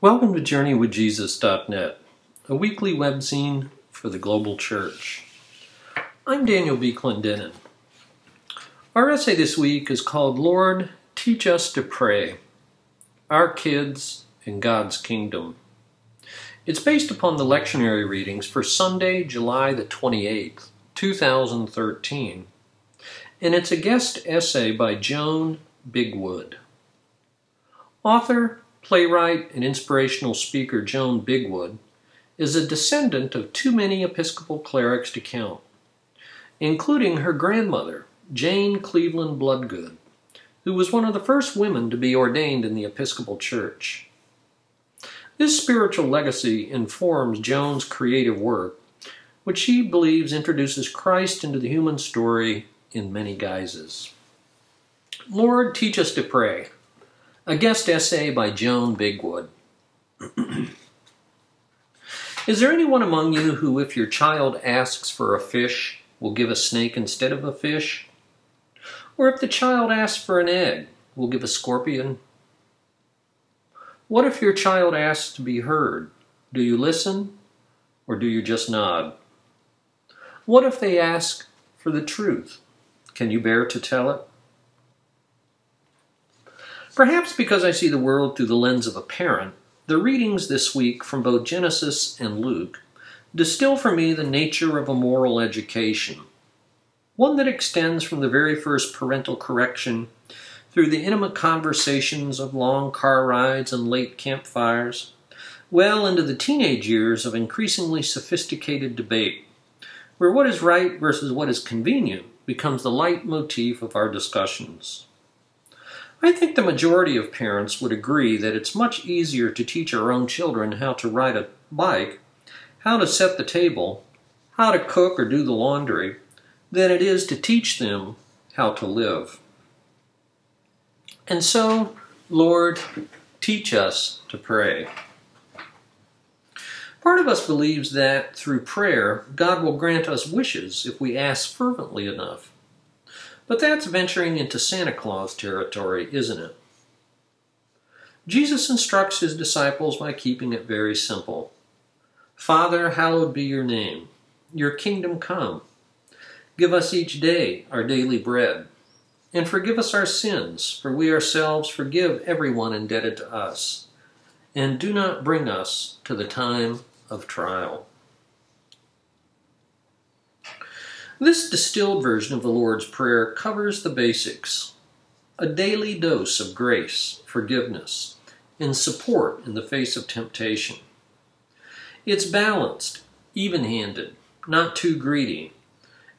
Welcome to JourneyWithJesus.net, a weekly webzine for the global church. I'm Daniel B. Clendenin. Our essay this week is called Lord, Teach Us to Pray Our Kids in God's Kingdom. It's based upon the lectionary readings for Sunday, July the 28th, 2013, and it's a guest essay by Joan Bigwood. Author, playwright, and inspirational speaker Joan Bigwood is a descendant of too many Episcopal clerics to count, including her grandmother, Jane Cleveland Bloodgood, who was one of the first women to be ordained in the Episcopal Church. This spiritual legacy informs Joan's creative work, which she believes introduces Christ into the human story in many guises. Lord, teach us to pray. A guest essay by Joan Bigwood. Is there anyone among you who, if your child asks for a fish, will give a snake instead of a fish? Or if the child asks for an egg, will give a scorpion? What if your child asks to be heard? Do you listen, or do you just nod? What if they ask for the truth? Can you bear to tell it? Perhaps because I see the world through the lens of a parent, the readings this week from both Genesis and Luke distill for me the nature of a moral education, one that extends from the very first parental correction through the intimate conversations of long car rides and late campfires, well into the teenage years of increasingly sophisticated debate, where what is right versus what is convenient becomes the leitmotif of our discussions. I think the majority of parents would agree that it's much easier to teach our own children how to ride a bike, how to set the table, how to cook or do the laundry, than it is to teach them how to live. And so, Lord, teach us to pray. Part of us believes that through prayer, God will grant us wishes if we ask fervently enough. But that's venturing into Santa Claus territory, isn't it? Jesus instructs his disciples by keeping it very simple. Father, hallowed be your name. Your kingdom come. Give us each day our daily bread. And forgive us our sins, for we ourselves forgive everyone indebted to us. And do not bring us to the time of trial. This distilled version of the Lord's Prayer covers the basics a daily dose of grace, forgiveness, and support in the face of temptation. It's balanced, even handed, not too greedy,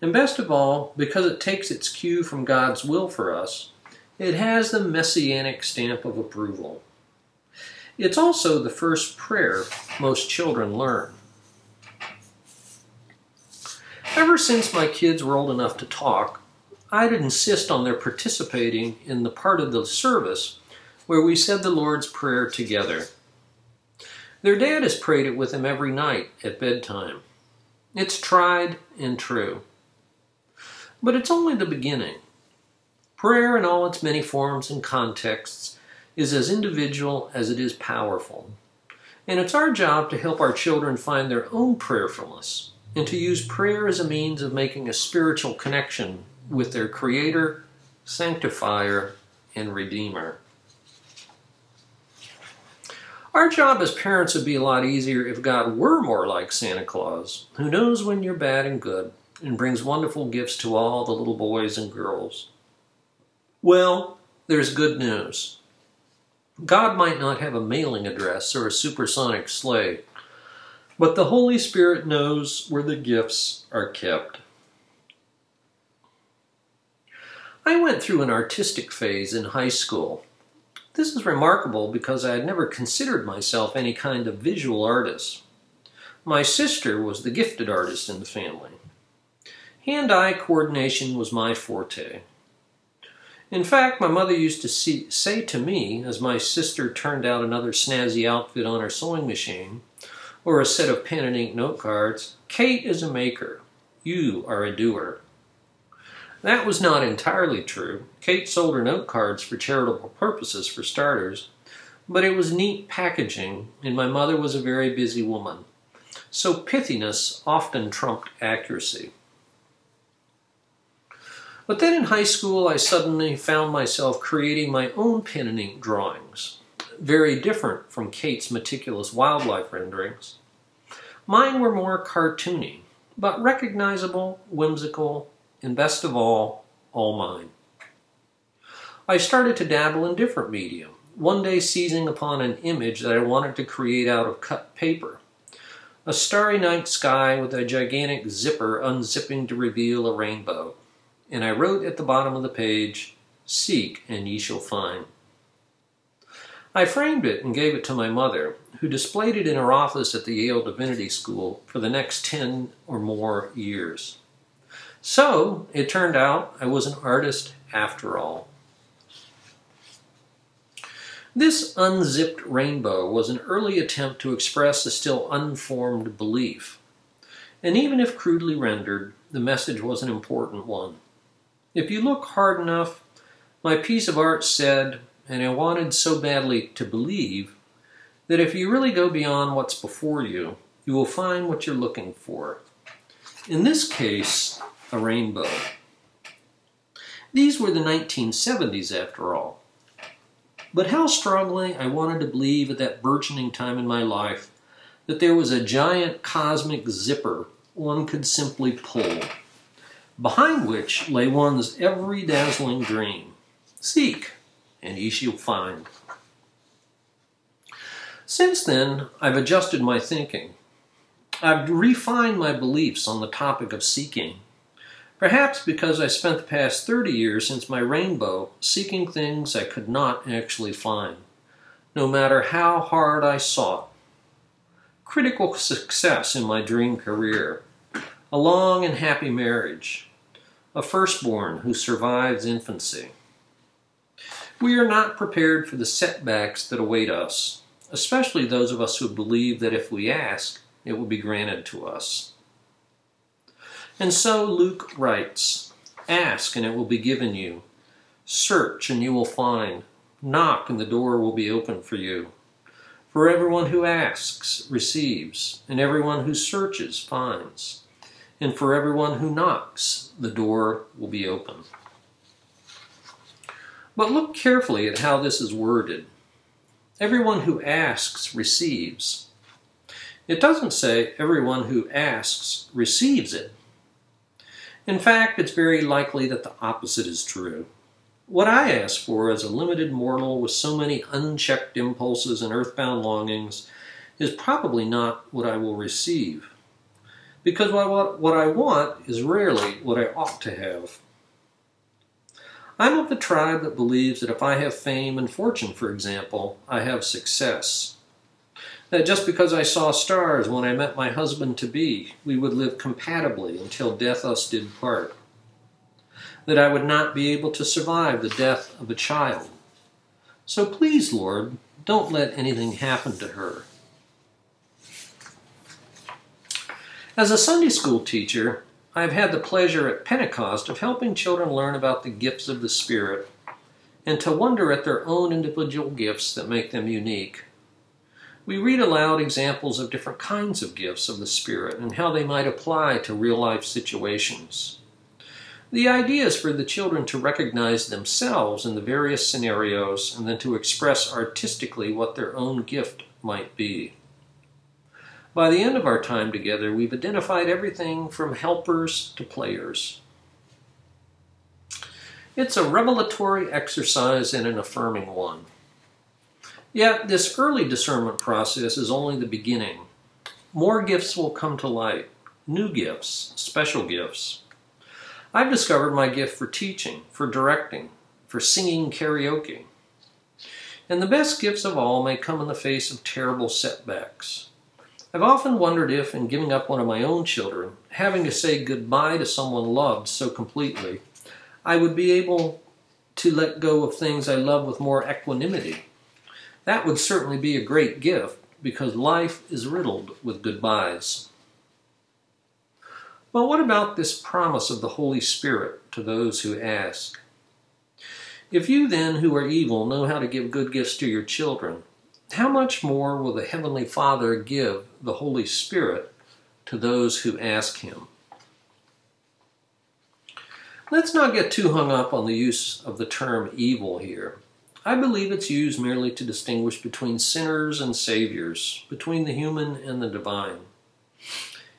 and best of all, because it takes its cue from God's will for us, it has the messianic stamp of approval. It's also the first prayer most children learn. Ever since my kids were old enough to talk, I'd insist on their participating in the part of the service where we said the Lord's Prayer together. Their dad has prayed it with them every night at bedtime. It's tried and true. But it's only the beginning. Prayer in all its many forms and contexts is as individual as it is powerful. And it's our job to help our children find their own prayerfulness and to use prayer as a means of making a spiritual connection with their Creator, Sanctifier, and Redeemer. Our job as parents would be a lot easier if God were more like Santa Claus, who knows when you're bad and good and brings wonderful gifts to all the little boys and girls. Well, there's good news. God might not have a mailing address or a supersonic sleigh, but the Holy Spirit knows where the gifts are kept. I went through an artistic phase in high school. This is remarkable because I had never considered myself any kind of visual artist. My sister was the gifted artist in the family. Hand eye coordination was my forte. In fact, my mother used to see, say to me as my sister turned out another snazzy outfit on her sewing machine, or a set of pen and ink note cards, Kate is a maker. You are a doer. That was not entirely true. Kate sold her note cards for charitable purposes, for starters, but it was neat packaging, and my mother was a very busy woman. So pithiness often trumped accuracy. But then in high school, I suddenly found myself creating my own pen and ink drawings, very different from Kate's meticulous wildlife renderings. Mine were more cartoony, but recognizable, whimsical, and best of all, all mine. I started to dabble in different media, one day seizing upon an image that I wanted to create out of cut paper. A starry night sky with a gigantic zipper unzipping to reveal a rainbow. And I wrote at the bottom of the page, Seek and ye shall find. I framed it and gave it to my mother, who displayed it in her office at the Yale Divinity School for the next 10 or more years. So, it turned out I was an artist after all. This unzipped rainbow was an early attempt to express a still unformed belief. And even if crudely rendered, the message was an important one. If you look hard enough, my piece of art said, and I wanted so badly to believe, that if you really go beyond what's before you, you will find what you're looking for. In this case, a rainbow. These were the 1970s, after all. But how strongly I wanted to believe at that burgeoning time in my life that there was a giant cosmic zipper one could simply pull, behind which lay one's every dazzling dream. Seek, and ye shall find. Since then, I've adjusted my thinking. I've refined my beliefs on the topic of seeking Perhaps because I spent the past 30 years since my rainbow seeking things I could not actually find, no matter how hard I sought. Critical success in my dream career, a long and happy marriage, a firstborn who survives infancy. We are not prepared for the setbacks that await us, especially those of us who believe that if we ask, it will be granted to us. And so Luke writes Ask, and it will be given you. Search, and you will find. Knock, and the door will be opened for you. For everyone who asks receives, and everyone who searches finds. And for everyone who knocks, the door will be open. But look carefully at how this is worded. Everyone who asks receives. It doesn't say everyone who asks receives it. In fact, it's very likely that the opposite is true. What I ask for as a limited mortal with so many unchecked impulses and earthbound longings is probably not what I will receive. Because what I want is rarely what I ought to have. I'm of the tribe that believes that if I have fame and fortune, for example, I have success that just because I saw stars when I met my husband to be, we would live compatibly until death us did part. That I would not be able to survive the death of a child. So please, Lord, don't let anything happen to her. As a Sunday school teacher, I have had the pleasure at Pentecost of helping children learn about the gifts of the Spirit and to wonder at their own individual gifts that make them unique we read aloud examples of different kinds of gifts of the Spirit and how they might apply to real life situations. The idea is for the children to recognize themselves in the various scenarios and then to express artistically what their own gift might be. By the end of our time together, we've identified everything from helpers to players. It's a revelatory exercise and an affirming one. Yet, this early discernment process is only the beginning. More gifts will come to light, new gifts, special gifts. I've discovered my gift for teaching, for directing, for singing karaoke. And the best gifts of all may come in the face of terrible setbacks. I've often wondered if, in giving up one of my own children, having to say goodbye to someone loved so completely, I would be able to let go of things I love with more equanimity that would certainly be a great gift because life is riddled with goodbyes. Well, what about this promise of the Holy Spirit to those who ask? If you then, who are evil, know how to give good gifts to your children, how much more will the Heavenly Father give the Holy Spirit to those who ask Him? Let's not get too hung up on the use of the term evil here. I believe it's used merely to distinguish between sinners and saviors, between the human and the divine.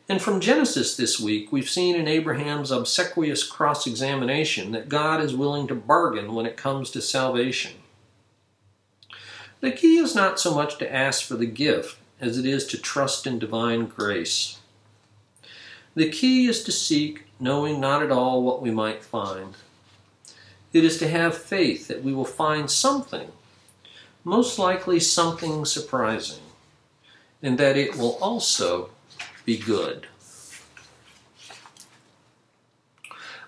And from Genesis this week, we've seen in Abraham's obsequious cross examination that God is willing to bargain when it comes to salvation. The key is not so much to ask for the gift as it is to trust in divine grace. The key is to seek, knowing not at all what we might find. It is to have faith that we will find something, most likely something surprising, and that it will also be good.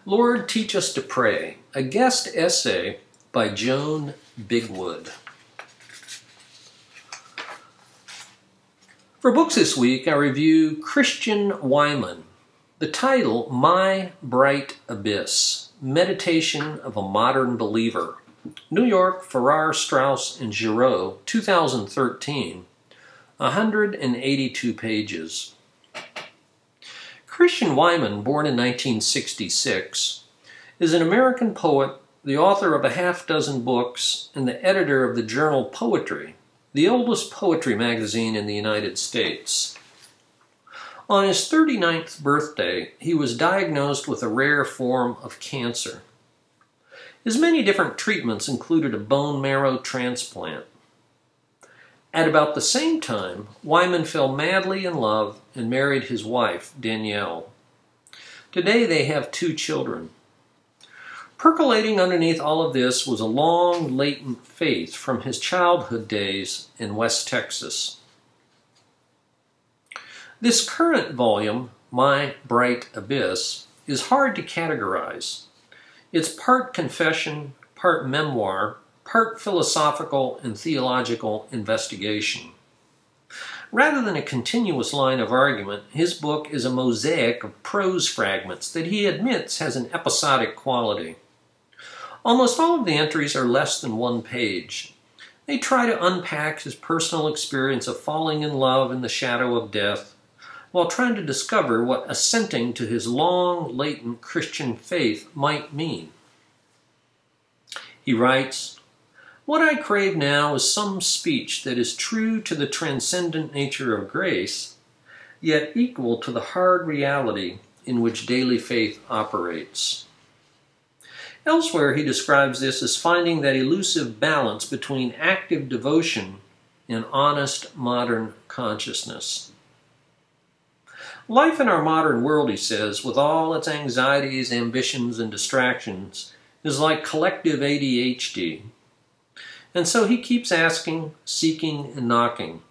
Lord, teach us to pray. A guest essay by Joan Bigwood. For books this week, I review Christian Wiman. The title, My Bright Abyss Meditation of a Modern Believer. New York, Farrar, Straus, and Giroux, 2013. 182 pages. Christian Wiman, born in 1966, is an American poet, the author of a half dozen books, and the editor of the journal Poetry, the oldest poetry magazine in the United States. On his 39th birthday, he was diagnosed with a rare form of cancer. His many different treatments included a bone marrow transplant. At about the same time, Wiman fell madly in love and married his wife, Danielle. Today they have two children. Percolating underneath all of this was a long, latent faith from his childhood days in West Texas. This current volume, My Bright Abyss, is hard to categorize. It's part confession, part memoir, part philosophical and theological investigation. Rather than a continuous line of argument, his book is a mosaic of prose fragments that he admits has an episodic quality. Almost all of the entries are less than one page. They try to unpack his personal experience of falling in love in the shadow of death, while trying to discover what assenting to his long latent Christian faith might mean. He writes, what I crave now is some speech that is true to the transcendent nature of grace, yet equal to the hard reality in which daily faith operates. Elsewhere, he describes this as finding that elusive balance between active devotion and honest modern consciousness. Life in our modern world, he says, with all its anxieties, ambitions, and distractions, is like collective ADHD and so he keeps asking, seeking, and knocking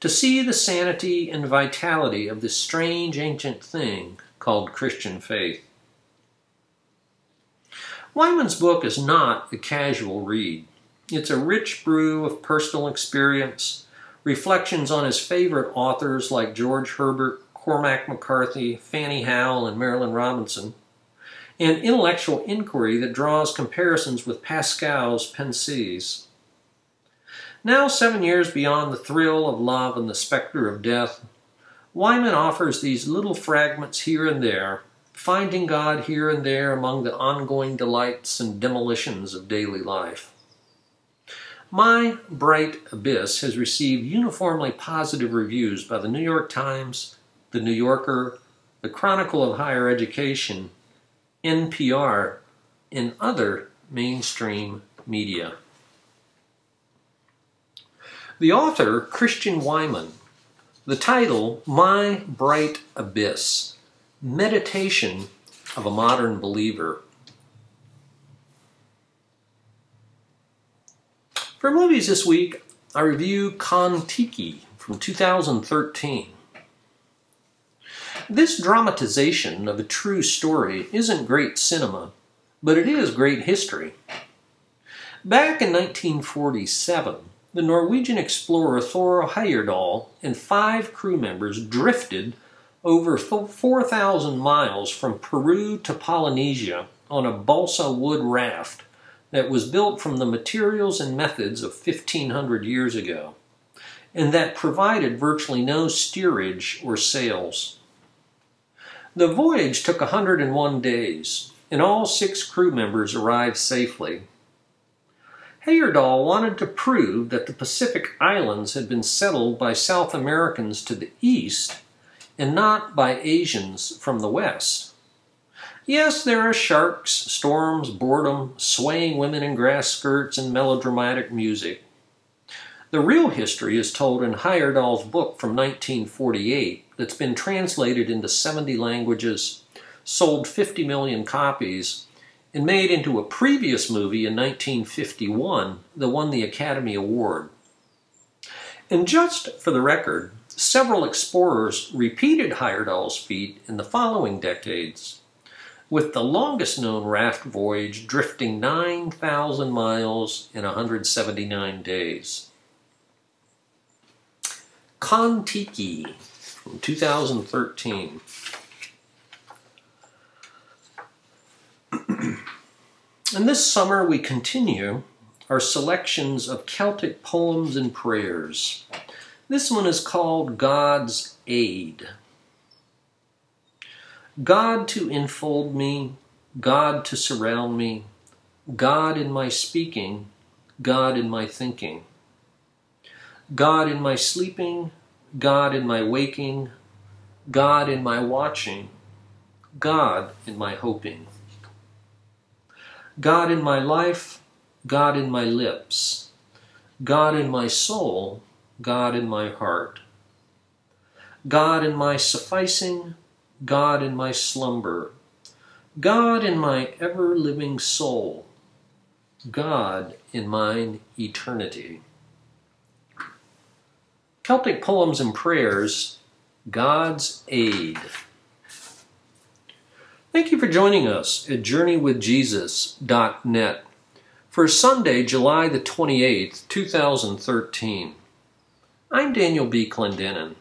to see the sanity and vitality of this strange ancient thing called Christian faith. Wiman's book is not a casual read. It's a rich brew of personal experience, reflections on his favorite authors like George Herbert, Cormac McCarthy, Fanny Howe, and Marilynne Robinson, and intellectual inquiry that draws comparisons with Pascal's Pensées. Now, seven years beyond the thrill of love and the specter of death, Wiman offers these little fragments here and there, finding God here and there among the ongoing delights and demolitions of daily life. My Bright Abyss has received uniformly positive reviews by the New York Times, the New Yorker, the Chronicle of Higher Education, NPR, and other mainstream media. The author, Christian Wiman, the title, My Bright Abyss Meditation of a Modern Believer. For movies this week, I review Kon-Tiki from 2013. This dramatization of a true story isn't great cinema, but it is great history. Back in 1947, the Norwegian explorer Thor Heyerdahl and five crew members drifted over 4,000 miles from Peru to Polynesia on a balsa wood raft that was built from the materials and methods of 1,500 years ago. and that provided virtually no steerage or sails. The voyage took 101 days, and all six crew members arrived safely. Heyerdahl wanted to prove that the Pacific Islands had been settled by South Americans to the east and not by Asians from the west. Yes, there are sharks, storms, boredom, swaying women in grass skirts, and melodramatic music. The real history is told in Heyerdahl's book from 1948 that's been translated into 70 languages, sold 50 million copies, and made into a previous movie in 1951 that won the Academy Award. And just for the record, several explorers repeated Heyerdahl's feat in the following decades with the longest known raft voyage drifting 9,000 miles in 179 days. Kon-Tiki from 2013. and this summer we continue our selections of Celtic poems and prayers. This one is called God's Aid. God to enfold me, God to surround me, God in my speaking, God in my thinking, God in my sleeping, God in my waking, God in my watching, God in my hoping. God in my life, God in my lips, God in my soul, God in my heart. God in my sufficing, God in my slumber, God in my ever living soul, God in mine eternity. Celtic Poems and Prayers, God's Aid. Thank you for joining us at JourneyWithJesus.net for Sunday, July the 28th, 2013. I'm Daniel B. Clendenin.